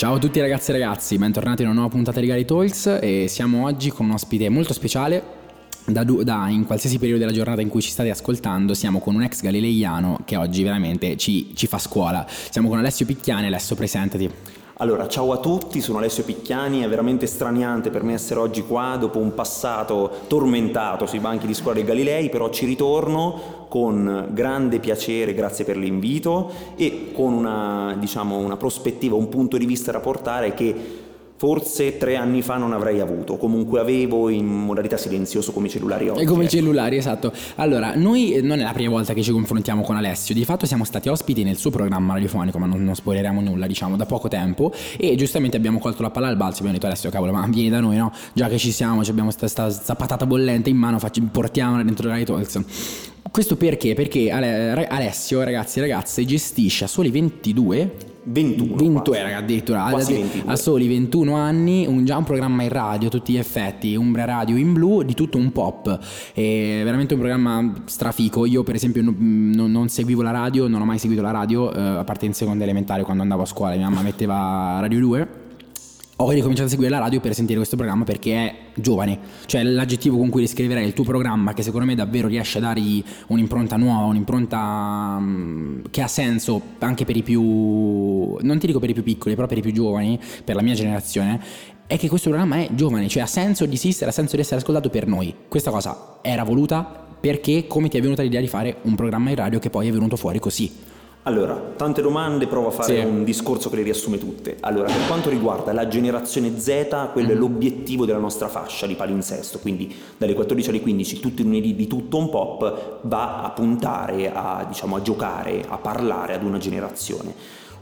Ciao a tutti ragazzi e ragazzi, bentornati in una nuova puntata di Gary Talks e siamo oggi con un ospite molto speciale. Da, da, in qualsiasi periodo della giornata in cui ci state ascoltando, siamo con un ex galileiano che oggi veramente ci, ci fa scuola. Siamo con Alessio Picchiani. Alessio, presentati. Allora, ciao a tutti, sono Alessio Picchiani, è veramente straniante per me essere oggi qua dopo un passato tormentato sui banchi di scuola dei Galilei, però ci ritorno con grande piacere, grazie per l'invito e con una, diciamo, una prospettiva, un punto di vista da portare che forse tre anni fa non avrei avuto, comunque avevo in modalità silenzioso come i cellulari oggi. E come ecco. i cellulari, esatto. Allora, noi eh, non è la prima volta che ci confrontiamo con Alessio, di fatto siamo stati ospiti nel suo programma radiofonico, ma non, non spoileriamo nulla, diciamo, da poco tempo e giustamente abbiamo colto la palla al balzo, abbiamo detto Alessio, cavolo, ma vieni da noi, no? Già che ci siamo, abbiamo questa patata bollente in mano, facci, portiamola dentro Radio Talks. Questo perché? Perché Alessio, ragazzi e ragazze, gestisce a soli 22 21 21 era addirittura a soli 21 anni un, già un programma in radio a tutti gli effetti Umbra Radio in blu di tutto un pop. È veramente un programma strafico. Io per esempio non, non, non seguivo la radio non ho mai seguito la radio eh, a parte in seconda elementare quando andavo a scuola mia mamma metteva Radio 2 ho ricominciato a seguire la radio per sentire questo programma perché è giovane, cioè l'aggettivo con cui descriverei il tuo programma che secondo me davvero riesce a dargli un'impronta nuova, un'impronta um, che ha senso anche per i più, non ti dico per i più piccoli, però per i più giovani, per la mia generazione, è che questo programma è giovane, cioè ha senso di esistere, ha senso di essere ascoltato per noi. Questa cosa era voluta perché come ti è venuta l'idea di fare un programma in radio che poi è venuto fuori così? Allora, tante domande, provo a fare sì. un discorso che le riassume tutte. Allora, per quanto riguarda la generazione Z, quello mm. è l'obiettivo della nostra fascia di palinsesto, quindi dalle 14 alle 15, tutti i lunedì di tutto un pop, va a puntare, a, diciamo, a giocare, a parlare ad una generazione.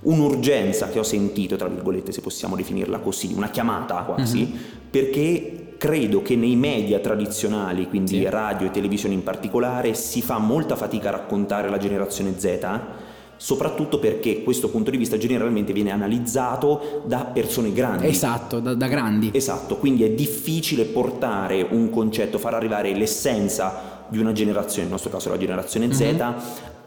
Un'urgenza che ho sentito, tra virgolette, se possiamo definirla così, una chiamata quasi, mm-hmm. perché credo che nei media tradizionali, quindi sì. radio e televisione in particolare, si fa molta fatica a raccontare la generazione Z soprattutto perché questo punto di vista generalmente viene analizzato da persone grandi. Esatto, da, da, grandi. Esatto, quindi è difficile portare un concetto, far arrivare l'essenza di una generazione, nel nostro caso la generazione Z, mm-hmm.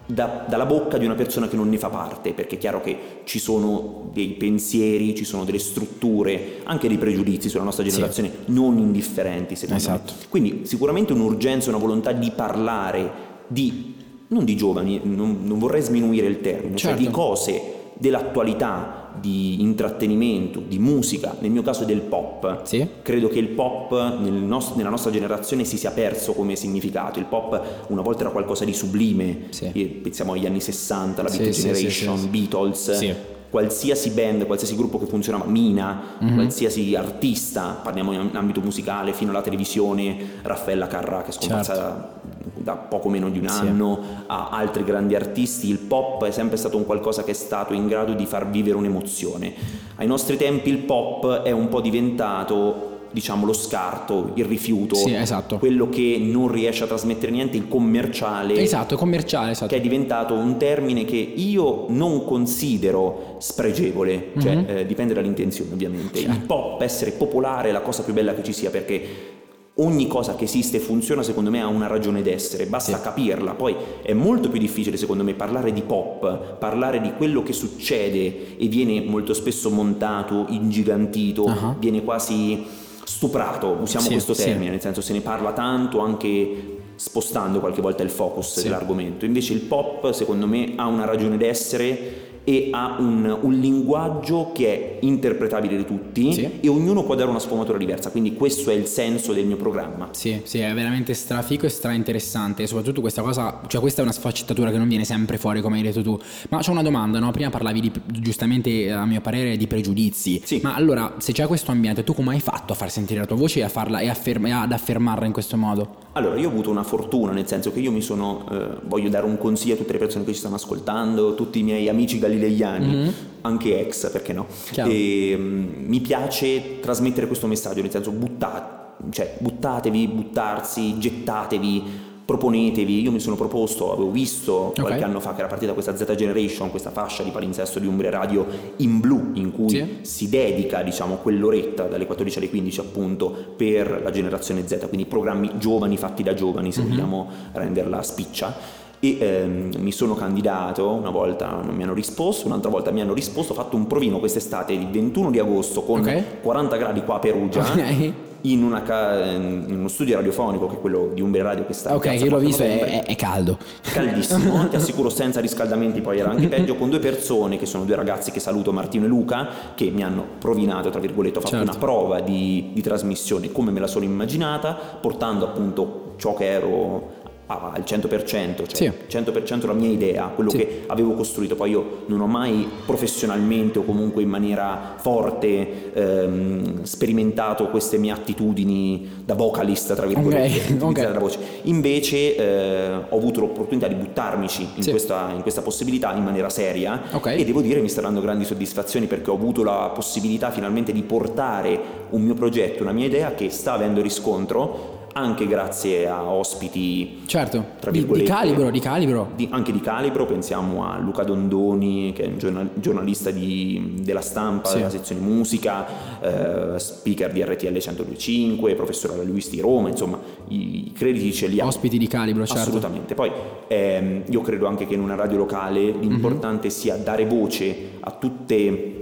da, dalla bocca di una persona che non ne fa parte, perché è chiaro che ci sono dei pensieri, ci sono delle strutture, anche dei pregiudizi sulla nostra generazione sì. non indifferenti, secondo esatto. me. Quindi sicuramente un'urgenza, una volontà di parlare di non di giovani, non, non vorrei sminuire il termine, certo. cioè di certo. cose dell'attualità, di intrattenimento, di musica, nel mio caso del pop. Sì. Credo che il pop nel nost- nella nostra generazione si sia perso come significato. Il pop una volta era qualcosa di sublime, sì. pensiamo agli anni 60, la Beat sì, Generation, Beatles qualsiasi band, qualsiasi gruppo che funzionava, Mina, mm-hmm. qualsiasi artista, parliamo in ambito musicale, fino alla televisione, Raffaella Carrà che è scomparsa certo. Da, poco meno di un sì. anno, a altri grandi artisti, il pop è sempre stato un qualcosa che è stato in grado di far vivere un'emozione. Ai nostri tempi il pop è un po' diventato diciamo lo scarto, il rifiuto, sì, esatto. quello che non riesce a trasmettere niente, il commerciale. Esatto, commerciale, esatto. Che è diventato un termine che io non considero spregevole, cioè mm-hmm. eh, dipende dall'intenzione ovviamente. Certo. Il pop, essere popolare è la cosa più bella che ci sia perché ogni cosa che esiste e funziona secondo me ha una ragione d'essere, basta sì. capirla, poi è molto più difficile secondo me parlare di pop, parlare di quello che succede e viene molto spesso montato, ingigantito, uh-huh. viene quasi stuprato, usiamo sì, questo termine, sì. nel senso se ne parla tanto anche spostando qualche volta il focus dell'argomento. Invece il pop, secondo me, ha una ragione d'essere e ha un, un, linguaggio che è interpretabile da tutti sì. e ognuno può dare una sfumatura diversa, quindi questo è il senso del mio programma. Sì, sì, è veramente strafico e strainteressante e soprattutto questa cosa, cioè questa è una sfaccettatura che non viene sempre fuori come hai detto tu, ma c'è una domanda, no? Prima parlavi di, giustamente a mio parere di pregiudizi, sì. ma allora se c'è questo ambiente tu come hai fatto a far sentire la tua voce e, a farla, e afferm- ad affermarla in questo modo? Allora, io ho avuto una fortuna, nel senso che io mi sono, eh, voglio dare un consiglio a tutte le persone che ci stanno ascoltando, tutti i miei amici galileiani, mm-hmm. anche ex, perché no? E, um, mi piace trasmettere questo messaggio, nel senso buttate, cioè, buttatevi, buttarsi, gettatevi, proponetevi, io mi sono proposto, avevo visto qualche okay. anno fa che era partita questa Z Generation, questa fascia di palinsesto di Umbria Radio in blu in cui sì. si dedica diciamo quell'oretta dalle 14 alle 15 appunto per la generazione Z, quindi programmi giovani fatti da giovani se mm-hmm. vogliamo renderla spiccia e ehm, mi sono candidato, una volta non mi hanno risposto, un'altra volta mi hanno risposto, ho fatto un provino quest'estate il 21 di agosto con okay. 40 gradi qua a Perugia. Okay. In, ca- in, uno studio radiofonico che è quello di Umbre Radio che sta ok io l'ho visto è, è, caldo caldissimo ti assicuro senza riscaldamenti poi era anche peggio con due persone che sono due ragazzi che saluto Martino e Luca che mi hanno provinato tra virgolette ho fatto certo. una prova di, di trasmissione come me la sono immaginata portando appunto ciò che ero al 100%, cioè sì. 100% la mia idea, quello sì. che avevo costruito. Poi io non ho mai professionalmente o comunque in maniera forte ehm, sperimentato queste mie attitudini da vocalist, tra virgolette, okay. okay. la voce. Invece eh, ho avuto l'opportunità di buttarmici in, sì. questa, in questa, possibilità in maniera seria okay. e devo dire mi sta dando grandi soddisfazioni perché ho avuto la possibilità finalmente di portare un mio progetto, una mia idea che sta avendo riscontro anche grazie a ospiti certo, di, di, calibro, di calibro. Di, anche di calibro, pensiamo a Luca Dondoni che è un giornal, giornalista di, della stampa, sì. della sezione musica, eh, speaker di RTL 1025, professore alla Luis di Roma, insomma i, i crediti ce li ha. Ospiti di calibro, certo. Assolutamente. Poi ehm, io credo anche che in una radio locale l'importante mm-hmm. sia dare voce a tutte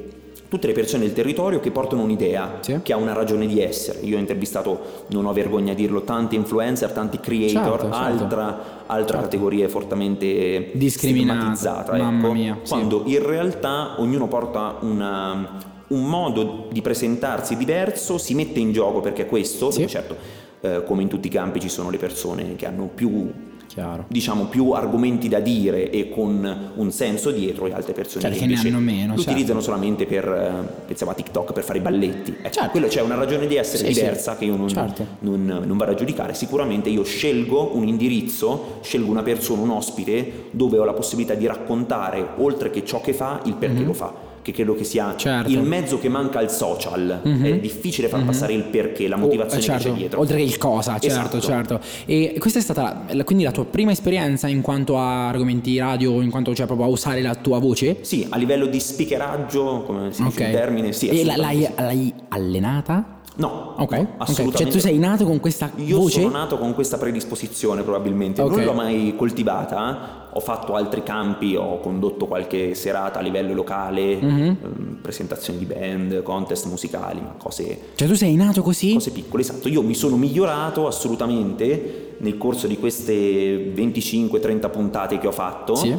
tutte le persone del territorio che portano un'idea, sì. che ha una ragione di essere. Io ho intervistato, non ho vergogna a dirlo, tanti influencer, tanti creator, certo, certo. altra, altra certo. categoria fortemente discriminata, mamma ecco, mia, quando in realtà ognuno porta una, un modo di presentarsi diverso, si mette in gioco perché questo, sì. certo, eh, come in tutti i campi ci sono le persone che hanno più Chiaro. diciamo più argomenti da dire e con un senso dietro e altre persone cioè, che, ne hanno meno lo certo. utilizzano solamente per eh, pensiamo a TikTok per fare i balletti ecco, certo. quello c'è una ragione di essere sì, diversa sì. che io non, certo. non, non, vado a giudicare sicuramente io scelgo un indirizzo scelgo una persona un ospite dove ho la possibilità di raccontare oltre che ciò che fa il perché mm-hmm. lo fa che credo che sia certo. il mezzo che manca al social. Mm-hmm. È difficile far mm-hmm. passare il perché, la motivazione oh, certo. che c'è dietro. Oltre che il cosa, certo, esatto. certo. E questa è stata la, quindi la tua prima esperienza in quanto a argomenti radio, in quanto cioè proprio a usare la tua voce? Sì, a livello di speakeraggio, come si dice okay. il termine, sì. E l'hai, l'hai allenata? No, ok, no, assolutamente. Okay. Cioè tu sei nato con questa Io voce? Sono nato con questa predisposizione probabilmente, okay. non l'ho mai coltivata, ho fatto altri campi, ho condotto qualche serata a livello locale, mm-hmm. presentazioni di band, contest musicali, ma cose... Cioè tu sei nato così? Cose piccole, esatto. Io mi sono migliorato assolutamente nel corso di queste 25-30 puntate che ho fatto. Sì.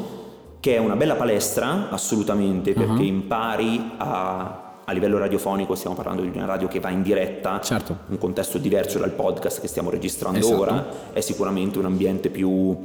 Che è una bella palestra, assolutamente, perché uh-huh. impari a a livello radiofonico stiamo parlando di una radio che va in diretta, certo. un contesto diverso dal podcast che stiamo registrando esatto. ora, è sicuramente un ambiente più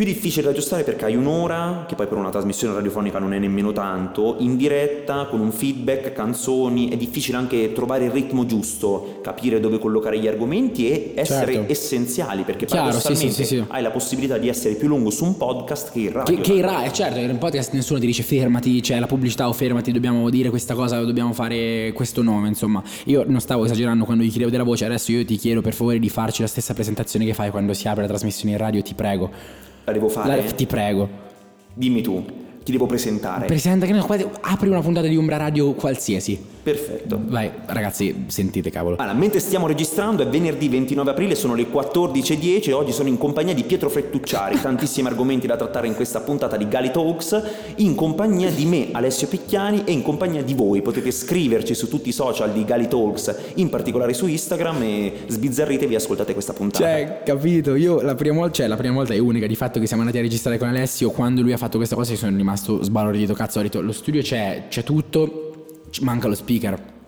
più difficile da aggiustare perché hai un'ora, che poi per una trasmissione radiofonica non è nemmeno tanto, in diretta, con un feedback, canzoni, è difficile anche trovare il ritmo giusto, capire dove collocare gli argomenti e essere certo. essenziali, perché Chiaro, paradossalmente sì, sì, sì, hai la possibilità di essere più lungo su un podcast che in radio. Che, che in radio, certo, in un podcast nessuno ti dice fermati, c'è la pubblicità o fermati, dobbiamo dire questa cosa, dobbiamo fare questo nome, insomma. Io non stavo esagerando quando gli chiedevo della voce, adesso io ti chiedo per favore di farci la stessa presentazione che fai quando si apre la trasmissione in radio, ti prego. La devo fare? La, ti prego. Dimmi tu, ti devo presentare. Presenta che ne apri una puntata di Umbra Radio qualsiasi. Perfetto. Vai, ragazzi, sentite cavolo. Allora, mentre stiamo registrando è venerdì 29 aprile, sono le 14.10 e oggi sono in compagnia di Pietro Frettucciari. Tantissimi argomenti da trattare in questa puntata di Gali Talks, in compagnia di me, Alessio Picchiani, e in compagnia di voi. Potete scriverci su tutti i social di Gali Talks, in particolare su Instagram, e sbizzarritevi e ascoltate questa puntata. Cioè, capito, io la prima volta, cioè la prima volta è unica di fatto che siamo andati a registrare con Alessio, quando lui ha fatto questa cosa io sono rimasto sbalordito, cazzo, ho detto, lo studio c'è, c'è tutto manca lo speaker.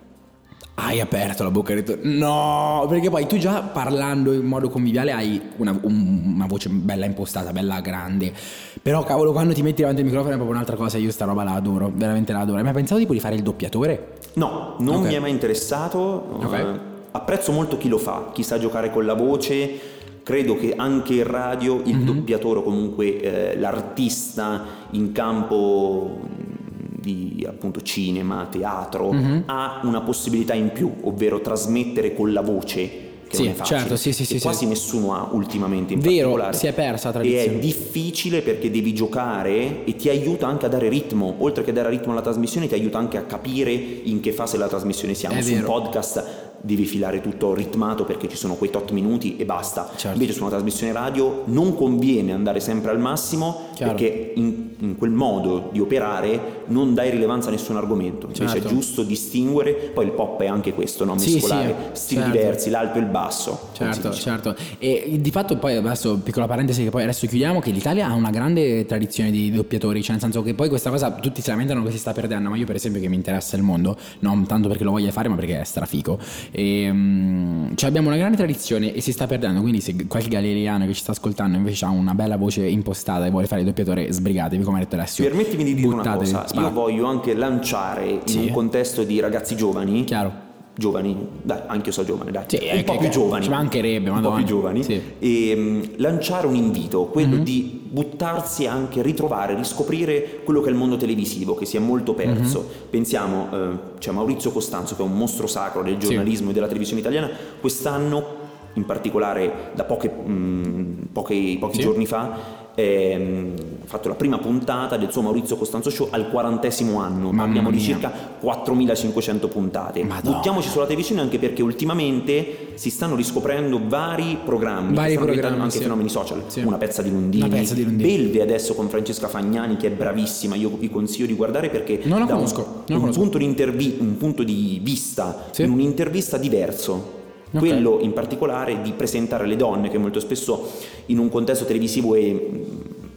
Hai aperto la bocca e hai detto no, perché poi tu già parlando in modo conviviale hai una, un, una voce bella impostata, bella grande. Però cavolo, quando ti metti davanti al microfono è proprio un'altra cosa, io sta roba la adoro, veramente la adoro. Hai mai pensato tipo di fare il doppiatore? No, non okay. mi è mai interessato. Okay. Uh, apprezzo molto chi lo fa, chi sa giocare con la voce. Credo che anche in radio il mm-hmm. doppiatore o comunque eh, l'artista in campo di appunto cinema, teatro, mm-hmm. ha una possibilità in più, ovvero trasmettere con la voce che sì, non è facile. Certo, sì, sì, sì, quasi nessuno ha ultimamente in Vero, si è persa la tradizione. E è difficile perché devi giocare e ti aiuta anche a dare ritmo, oltre che dare ritmo alla trasmissione ti aiuta anche a capire in che fase della trasmissione siamo. È Su vero. un podcast devi filare tutto ritmato perché ci sono quei tot minuti e basta. Certo. Invece su una trasmissione radio non conviene andare sempre al massimo Chiaro. perché in, in, quel modo di operare non dai rilevanza a nessun argomento. Invece certo. è giusto distinguere, poi il pop è anche questo, no? mescolare sì, sì, stili certo. diversi, l'alto e il basso. Certo, certo. E di fatto poi adesso piccola parentesi che poi adesso chiudiamo che l'Italia ha una grande tradizione di doppiatori, cioè nel senso che poi questa cosa tutti si lamentano che si sta perdendo, ma io per esempio che mi interessa il mondo, non tanto perché lo voglia fare, ma perché è strafico. E, um, cioè abbiamo una grande tradizione e si sta perdendo, quindi se qualche galileano che ci sta ascoltando invece ha una bella voce impostata e vuole fare il doppiatore, sbrigatevi come ha detto Alessio. Permettimi di dire Buttatevi, una cosa, io voglio anche lanciare sì. in un contesto di ragazzi giovani. Chiaro giovani, dai, anche io so giovane, dai, sì, un po' più giovani, ci mancherebbe, un po' più giovani, sì. e um, lanciare un invito, quello mm-hmm. di buttarsi anche, ritrovare, riscoprire quello che è il mondo televisivo, che si è molto perso. Mm-hmm. Pensiamo, eh, c'è Maurizio Costanzo, che è un mostro sacro del giornalismo sì. e della televisione italiana, quest'anno, in particolare da poche, mh, mm, pochi, pochi giorni fa, ehm, fatto la prima puntata del suo Maurizio Costanzo Show al quarantesimo anno, Mamma mia. di circa 4500 puntate. Madonna. Buttiamoci sulla televisione anche perché ultimamente si stanno riscoprendo vari programmi, vari programmi anche sì. fenomeni social, sì. una pezza di Lundini, una pezza di Lundini. Belve adesso con Francesca Fagnani che è bravissima, io vi consiglio di guardare perché non la conosco, un, non un, punto intervi- un, punto di vista sì. in un'intervista diverso Okay. quello in particolare di presentare le donne che molto spesso in un contesto televisivo e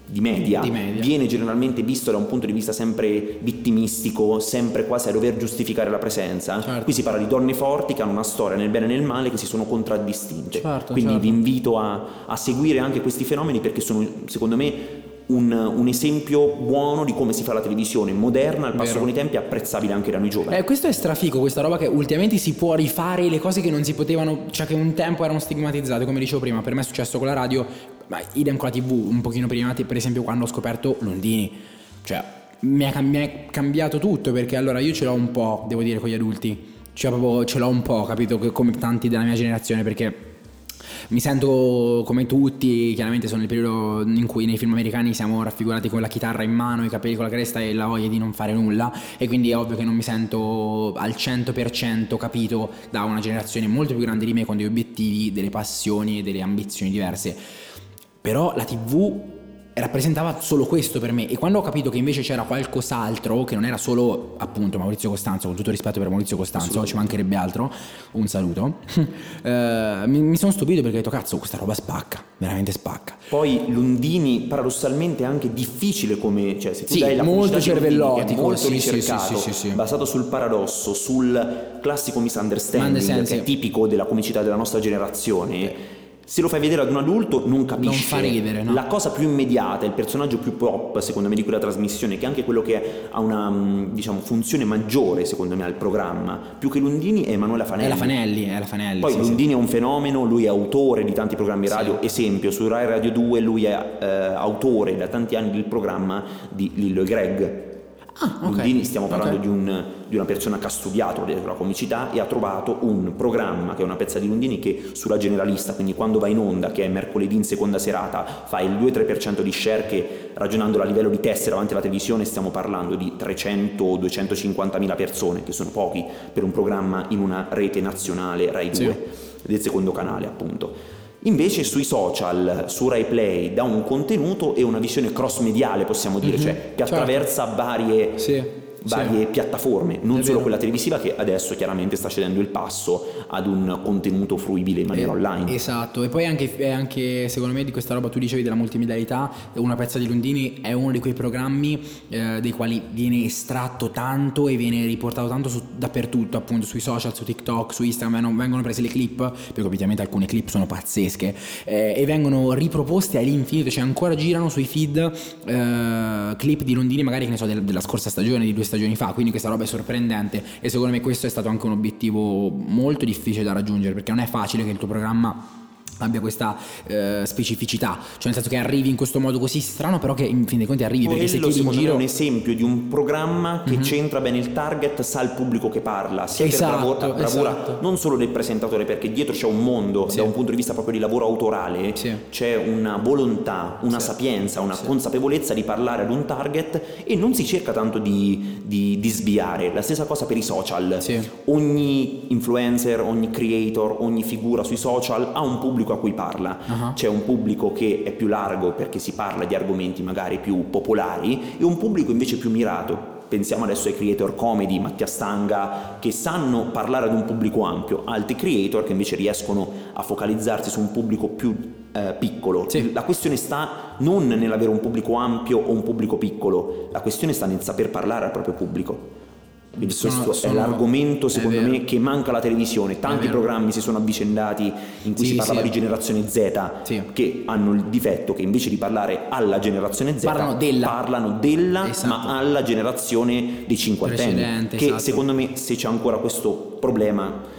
di media, di media, viene generalmente visto da un punto di vista sempre vittimistico, sempre quasi a dover giustificare la presenza. Certo. Qui si parla di donne forti che hanno una storia nel bene e nel male che si sono contraddistinte. Certo, Quindi certo. vi invito a, a seguire anche questi fenomeni perché sono secondo me un, un, esempio buono di come si fa la televisione moderna, al passo Vero. con i tempi, apprezzabile anche da noi giovani. Eh, questo è strafico, questa roba che ultimamente si può rifare le cose che non si potevano, cioè che un tempo erano stigmatizzate, come dicevo prima, per me è successo con la radio, ma idem con la tv, un pochino prima, per esempio quando ho scoperto Londini, cioè mi è, cambiato tutto perché allora io ce l'ho un po', devo dire, con gli adulti, cioè proprio ce l'ho un po', capito, come tanti della mia generazione perché mi sento come tutti, chiaramente sono nel periodo in cui nei film americani siamo raffigurati con la chitarra in mano, i capelli con la cresta e la voglia di non fare nulla e quindi è ovvio che non mi sento al 100% capito da una generazione molto più grande di me con degli obiettivi, delle passioni e delle ambizioni diverse. Però la TV rappresentava solo questo per me. E quando ho capito che invece c'era qualcos'altro che non era solo appunto Maurizio Costanzo con tutto rispetto per Maurizio Costanzo ci mancherebbe altro un saluto. Eh, mi, mi, sono stupito perché ho detto cazzo questa roba spacca veramente spacca. Poi Lundini paradossalmente è anche difficile come cioè se tu sì, dai la molto cervellotico molto sì, ricercato sì, sì, basato sul paradosso sul classico misunderstanding che è tipico della comicità della nostra generazione okay se lo fai vedere ad un adulto non capisce. Non fa ridere, no? La cosa più immediata, il personaggio più pop, secondo me, di quella trasmissione, che è anche quello che ha una mm, diciamo, funzione maggiore, secondo me, al programma, più che Lundini, è Emanuela Fanelli. È la Fanelli, è la Fanelli. Poi sì, Lundini sì. è un fenomeno, lui è autore di tanti programmi radio, sì. esempio, su Rai Radio 2 lui è eh, autore da tanti anni del programma di Lillo e Greg Ah, okay. Lundini stiamo parlando okay. di, un, di, una persona che ha studiato la comicità e ha trovato un programma che è una pezza di Lundini che sulla generalista, quindi quando va in onda, che è mercoledì in seconda serata, fa il 2-3% di share che ragionando a livello di test davanti alla televisione stiamo parlando di 300-250 mila persone, che sono pochi per un programma in una rete nazionale Rai 2 sì. del secondo canale appunto. Invece sui social, su RaiPlay, dà un contenuto e una visione cross mediale, possiamo dire, mm-hmm, cioè che certo. attraversa varie sì varie sì. piattaforme, non solo quella televisiva che adesso chiaramente sta cedendo il passo ad un contenuto fruibile in maniera eh, online. Esatto, e poi anche, anche, secondo me di questa roba tu dicevi della multimedialità, una pezza di Lundini è uno di quei programmi eh, dei quali viene estratto tanto e viene riportato tanto su, dappertutto, appunto sui social, su TikTok, su Instagram, vengono prese le clip, perché ovviamente alcune clip sono pazzesche, eh, e vengono riproposte all'infinito, cioè ancora girano sui feed eh, clip di Lundini magari che ne so della scorsa stagione, di due stagioni stagioni fa, quindi questa roba è sorprendente e secondo me questo è stato anche un obiettivo molto difficile da raggiungere perché non è facile che il tuo programma abbia questa eh, specificità, cioè nel senso che arrivi in questo modo così strano, però che in fin dei conti arrivi Quello, perché se chiedi in giro è un esempio di un programma che mm-hmm. centra bene il target, sa il pubblico che parla, sia esatto, per bravura, bravura esatto. non solo del presentatore, perché dietro c'è un mondo, sì. da un punto di vista proprio di lavoro autorale, sì. c'è una volontà, una sì. sapienza, una consapevolezza di parlare ad un target e non si cerca tanto di, di, di sviare. La stessa cosa per i social. Ogni influencer, ogni creator, ogni figura sui social ha un pubblico a cui parla uh-huh. c'è un pubblico che è più largo perché si parla di argomenti magari più popolari e un pubblico invece più mirato. Pensiamo adesso ai creator comedy, Mattia Stanga, che sanno parlare ad un pubblico ampio, altri creator che invece riescono a focalizzarsi su un pubblico più eh, piccolo. Sì. La questione sta non nell'avere un pubblico ampio o un pubblico piccolo, la questione sta nel saper parlare al proprio pubblico. Quindi sono, questo sono, è l'argomento secondo è me che manca alla televisione. Tanti programmi si sono avvicendati in cui sì, si parlava sì. di generazione Z sì. che hanno il difetto che invece di parlare alla generazione Z parlano della, parlano della esatto. ma alla generazione dei cinquantenni. Che esatto. secondo me se c'è ancora questo problema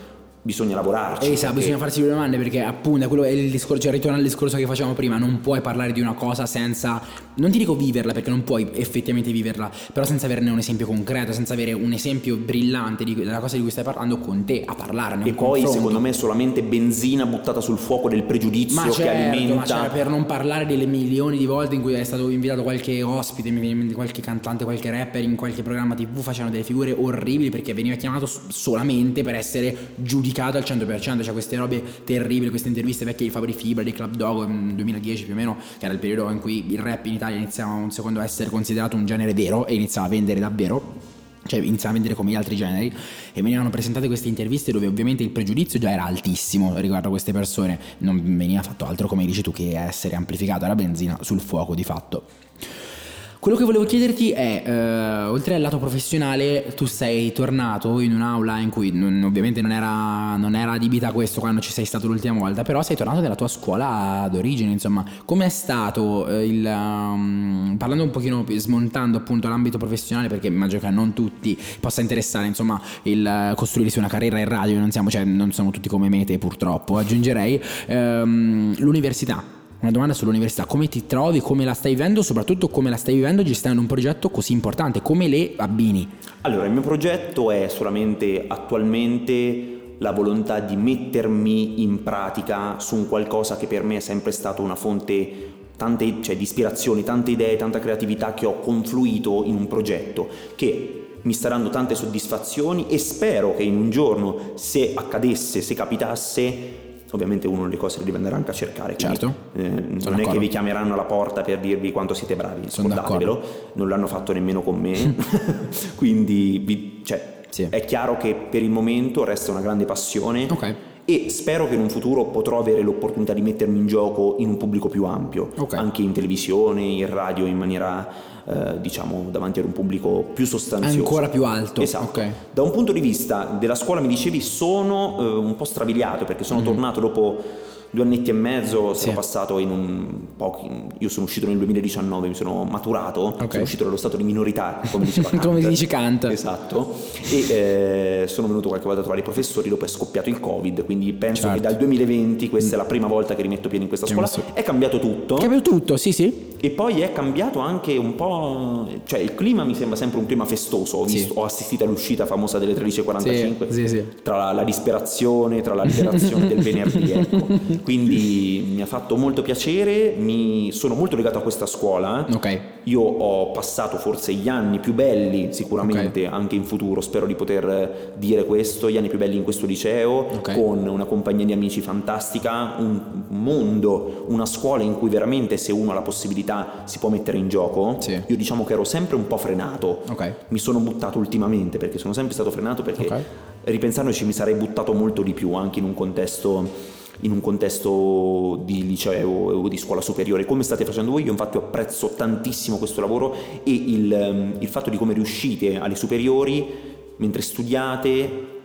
bisogna lavorarci. Esatto, perché... bisogna farsi due domande perché appunto quello è il discorso, cioè ritorno al discorso che facevamo prima, non puoi parlare di una cosa senza, non ti dico viverla perché non puoi effettivamente viverla, però senza averne un esempio concreto, senza avere un esempio brillante di, della cosa di cui stai parlando con te a parlarne. E poi confronto. secondo me solamente benzina buttata sul fuoco del pregiudizio ma certo, che alimenta. Ma cioè, per non parlare delle milioni di volte in cui è stato invitato qualche ospite, qualche cantante, qualche rapper in qualche programma tv facevano delle figure orribili perché veniva chiamato solamente per essere giudicato al 100% facendo cioè queste robe terribili, queste interviste vecchie di Fabri Fibra, di Club Dog nel 2010 più o meno, che era il periodo in cui il rap in Italia iniziava un secondo a essere considerato un genere vero e iniziava a vendere davvero cioè iniziava a vendere come gli altri generi e venivano presentate queste interviste dove ovviamente il pregiudizio già era altissimo riguardo a queste persone, non veniva fatto altro come dici tu che essere amplificata la benzina sul fuoco di fatto. Quello che volevo chiederti è, eh, oltre al lato professionale, tu sei tornato in un'aula in cui non, ovviamente non era, non era adibita a questo quando ci sei stato l'ultima volta, però sei tornato nella tua scuola d'origine, insomma, com'è stato eh, il... Um, parlando un pochino, smontando appunto l'ambito professionale, perché immagino che a non tutti possa interessare, insomma, il costruirsi una carriera in radio, non siamo, cioè, non siamo tutti come mete purtroppo, aggiungerei, ehm, l'università una domanda sull'università, come ti trovi, come la stai vivendo, soprattutto come la stai vivendo gestendo un progetto così importante, come le abbini? Allora, il mio progetto è solamente attualmente la volontà di mettermi in pratica su un qualcosa che per me è sempre stato una fonte tante, cioè, di ispirazioni, tante idee, tanta creatività che ho confluito in un progetto che mi sta dando tante soddisfazioni e spero che in un giorno, se accadesse, se capitasse, ovviamente uno le cose le deve andare anche a cercare. Certo. eh, non d'accordo. è che vi chiameranno alla porta per dirvi quanto siete bravi, scordatevelo, non l'hanno fatto nemmeno con me, quindi vi, cioè, sì. è chiaro che per il momento resta una grande passione. Okay e spero che in un futuro potrò avere l'opportunità di mettermi in gioco in un pubblico più ampio, okay. anche in televisione, in radio, in maniera eh, diciamo davanti ad un pubblico più sostanzioso. Ancora più alto. Esatto. Okay. Da un punto di vista della scuola mi dicevi sono eh, un po' strabiliato perché sono mm. tornato dopo due annetti e mezzo sono sì. passato in un po'. Io sono uscito nel 2019, mi sono maturato, okay. sono uscito dallo stato di minorità, come diceva Kant. come dice Kant. Esatto. E eh, sono venuto qualche volta a trovare i professori, dopo è scoppiato il Covid, quindi penso certo. che dal 2020 questa mm. è la prima volta che rimetto piedi in questa scuola. È cambiato tutto. È cambiato tutto, sì, sì. E poi è cambiato anche un po'. cioè il clima mi sembra sempre un clima festoso. Ho, visto, sì. ho assistito all'uscita famosa delle 13.45 sì, sì, tra la, la, disperazione, tra la liberazione del venerdì. Ecco. Quindi mi ha fatto molto piacere, mi sono molto legato a questa scuola. Ok. Io ho passato forse gli anni più belli, sicuramente okay. anche in futuro, spero di poter dire questo, gli anni più belli in questo liceo, okay. con una compagnia di amici fantastica, un mondo, una scuola in cui veramente se uno ha la possibilità si può mettere in gioco, sì. io diciamo che ero sempre un po' frenato. Okay. Mi sono buttato ultimamente perché sono sempre stato frenato perché okay. ripensandoci mi sarei buttato molto di più anche in un contesto in un contesto di liceo o di scuola superiore come state facendo voi io infatti apprezzo tantissimo questo lavoro e il, ehm, il fatto di come riuscite alle superiori mentre studiate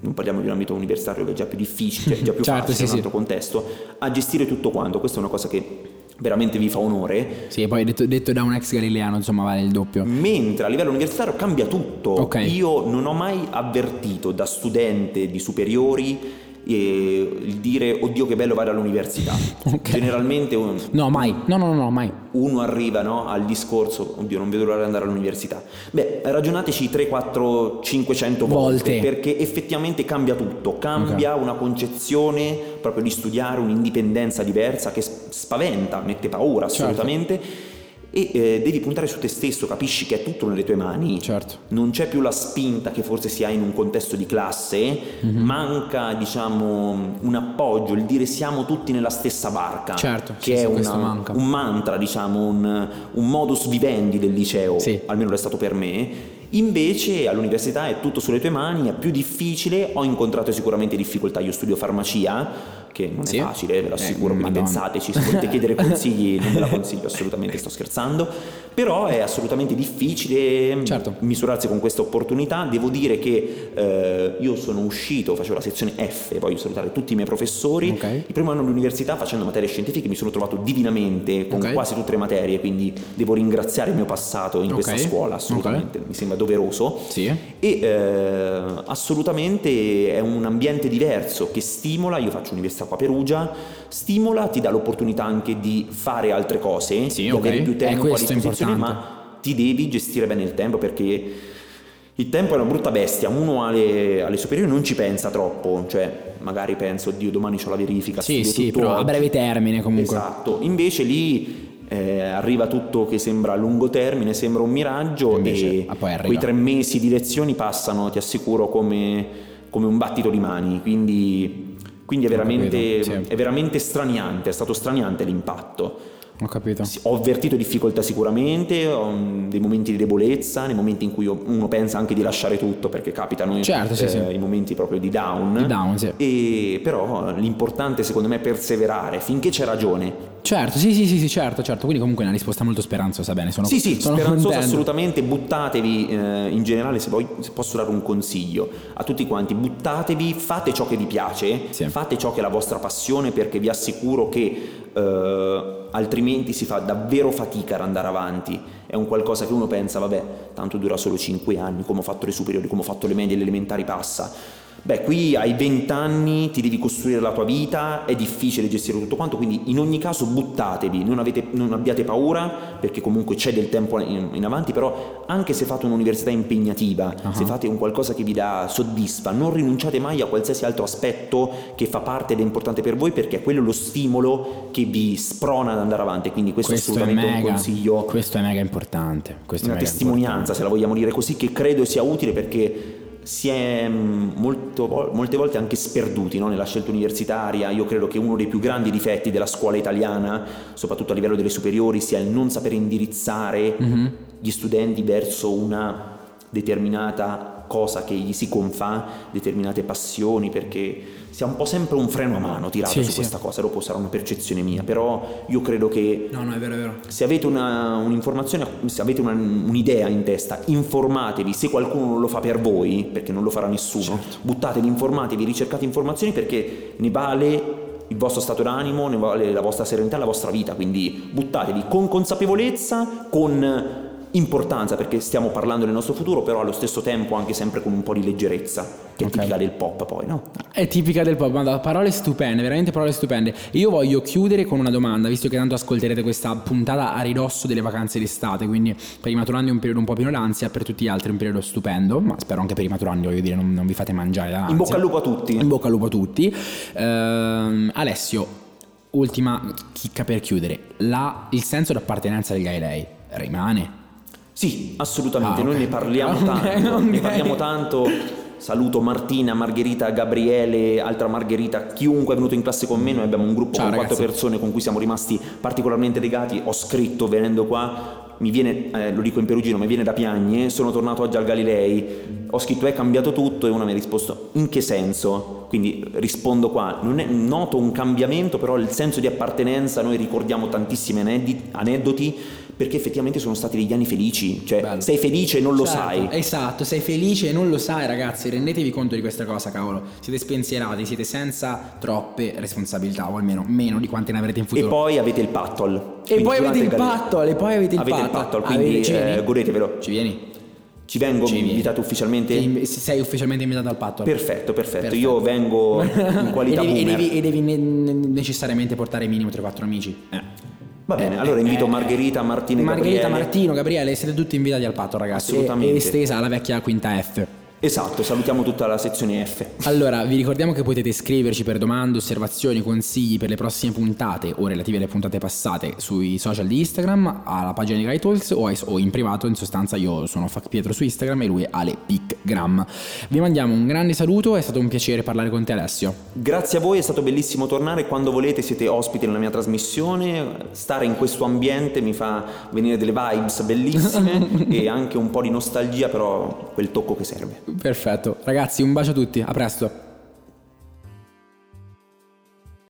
non parliamo di un ambito universitario che è già più difficile, è già più certo, facile sì, in un altro sì. contesto, a gestire tutto quanto. Questa è una cosa che veramente vi fa onore. Sì, e poi detto, detto, da un ex galileano, insomma, vale il doppio. Mentre a livello universitario cambia tutto. Okay. Io non ho mai avvertito da studente di superiori il dire oddio che bello vai all'università. Okay. Generalmente un, No, mai. No, no, no, mai. Uno arriva no, al discorso oddio non vedo l'ora di andare all'università. Beh, ragionateci 3, 4, 500 volte, volte. perché effettivamente cambia tutto, cambia okay. una concezione proprio di studiare un'indipendenza diversa che spaventa, mette paura certo. assolutamente. Certo e eh, devi puntare su te stesso, capisci che è tutto nelle tue mani. Certo. Non c'è più la spinta che forse si ha in un contesto di classe, mm-hmm. manca diciamo un appoggio, il dire siamo tutti nella stessa barca, certo, che sì, è una, un mantra, diciamo, un, un, modus vivendi del liceo, sì. almeno lo è stato per me Invece all'università è tutto sulle tue mani, è più difficile, ho incontrato sicuramente difficoltà, io studio farmacia, che non sì. è facile, ve lo assicuro, eh, quindi pensateci, se volete chiedere consigli non ve la consiglio assolutamente, sto scherzando, però è assolutamente difficile certo. misurarsi con questa opportunità, devo dire che eh, io sono uscito, facevo la sezione F, voglio salutare tutti i miei professori, okay. il primo anno all'università facendo materie scientifiche mi sono trovato divinamente con okay. quasi tutte le materie, quindi devo ringraziare il mio passato in okay. questa scuola, assolutamente, mi sembra doveroso sì. e eh, assolutamente è un ambiente diverso che stimola, io faccio università qua a Perugia, stimola, ti dà l'opportunità anche di fare altre cose, sì, di okay. avere più tempo a disposizione, ma ti devi gestire bene il tempo perché il tempo è una brutta bestia, uno alle, alle, superiori non ci pensa troppo, cioè magari penso, oddio domani ho la verifica. Sì, sì, però oggi. a breve termine comunque. Esatto, invece lì eh, arriva tutto che sembra a lungo termine, sembra un miraggio Invece, e ah, quei tre mesi di lezioni passano, ti assicuro, come, come un battito di mani, quindi, quindi è, veramente, è veramente straniante, è stato straniante l'impatto. Ho capito. Ho avvertito difficoltà sicuramente, ho dei momenti di debolezza, nei momenti in cui uno pensa anche di lasciare tutto, perché capitano certo, sì, eh, sì. i momenti proprio di down. Di down sì. e, però l'importante secondo me è perseverare finché c'è ragione. Certo, sì, sì, sì, sì, certo, certo. Quindi comunque è una risposta molto speranzosa, bene. Sono, sì, sì, sono speranzosa contento. assolutamente. Buttatevi eh, in generale, se, poi, se posso dare un consiglio a tutti quanti, buttatevi, fate ciò che vi piace, sì. fate ciò che è la vostra passione, perché vi assicuro che eh, altrimenti si fa davvero fatica ad andare avanti. È un qualcosa che uno pensa, vabbè, tanto dura solo 5 anni, come ho fatto le superiori, come ho fatto le medie, le elementari passa Beh, qui hai 20 anni, ti devi costruire la tua vita, è difficile gestire tutto quanto, quindi in ogni caso buttatevi, non, avete, non abbiate paura, perché comunque c'è del tempo in, in, avanti, però anche se fate un'università impegnativa, uh-huh. se fate un qualcosa che vi dà soddisfa, non rinunciate mai a qualsiasi altro aspetto che fa parte ed è importante per voi, perché è quello lo stimolo che vi sprona ad andare avanti, quindi questo, questo è assolutamente è mega, un consiglio. Questo è mega importante. Questo una mega testimonianza, importante. se la vogliamo dire così, che credo sia utile perché si è mm, molto, molte volte anche sperduti no? nella scelta universitaria. Io credo che uno dei più grandi difetti della scuola italiana, soprattutto a livello delle superiori, sia il non saper indirizzare mm-hmm. gli studenti verso una determinata cosa che gli si confà, determinate passioni, perché sia un po' sempre un freno a mano tirato sì, su sì. questa cosa, dopo sarà una percezione mia, però io credo che no, no, è vero, è vero. se avete una, un'informazione, se avete una, un'idea in testa, informatevi, se qualcuno non lo fa per voi, perché non lo farà nessuno, certo. buttatevi, informatevi, ricercate informazioni perché ne vale il vostro stato d'animo, ne vale la vostra serenità, la vostra vita, quindi buttatevi con consapevolezza, con importanza perché stiamo parlando del nostro futuro, però allo stesso tempo anche sempre con un po' di leggerezza, che è okay. tipica del pop poi, no? È tipica del pop, ma parole stupende, veramente parole stupende. Io voglio chiudere con una domanda, visto che tanto ascolterete questa puntata a ridosso delle vacanze d'estate, quindi per i maturandi è un periodo un po' pieno d'ansia, per tutti gli altri è un periodo stupendo, ma spero anche per i maturandi, voglio dire, non, non vi fate mangiare da In bocca al lupo a tutti. In bocca al lupo a tutti. Uh, Alessio, ultima chicca per chiudere, La, il senso d'appartenenza degli lei rimane? Sì, assolutamente, ah, okay. noi ne parliamo okay, tanto, okay. ne parliamo tanto. Saluto Martina, Margherita, Gabriele, altra Margherita, chiunque è venuto in classe con me, noi abbiamo un gruppo Ciao, con ragazzi. quattro persone con cui siamo rimasti particolarmente legati. Ho scritto venendo qua, mi viene, eh, lo dico in perugino, mi viene da piagne, sono tornato oggi al Galilei, ho scritto è cambiato tutto e una mi ha risposto in che senso? Quindi rispondo qua, non è, noto un cambiamento, però il senso di appartenenza, noi ricordiamo tantissimi aneddoti perché effettivamente sono stati degli anni felici, cioè Bello. sei felice e non lo certo, sai. Esatto, sei felice e non lo sai ragazzi, rendetevi conto di questa cosa cavolo, siete spensierati, siete senza troppe responsabilità o almeno meno di quante ne avrete in futuro. E poi avete il pattol. E poi avete il pattol, e poi avete il avete pattol. il pattol, quindi avete, eh, godetevelo. Ci vieni? Ci vengo ci invitato ufficialmente? Ti, sei ufficialmente invitato al patto. Perfetto, perfetto, perfetto. Io vengo in qualità e, devi, e, devi, e devi, necessariamente portare minimo 3-4 amici. Eh. Va bene, eh, allora invito eh, Margherita, Martino e Margherita, Gabriele. Martino, Gabriele, siete tutti invitati al patto, ragazzi. Assolutamente. E estesa alla vecchia quinta F. Esatto, salutiamo tutta la sezione F. Allora, vi ricordiamo che potete scriverci per domande, osservazioni, consigli per le prossime puntate o relative alle puntate passate sui social di Instagram, alla pagina di Guy Talks o, o in privato, in sostanza io sono Fac Pietro su Instagram e lui Ale Picgram. Vi mandiamo un grande saluto, è stato un piacere parlare con te Alessio. Grazie a voi, è stato bellissimo tornare, quando volete siete ospiti nella mia trasmissione, stare in questo ambiente mi fa venire delle vibes bellissime e anche un po' di nostalgia, però quel tocco che serve. Perfetto, ragazzi un bacio a tutti, a presto.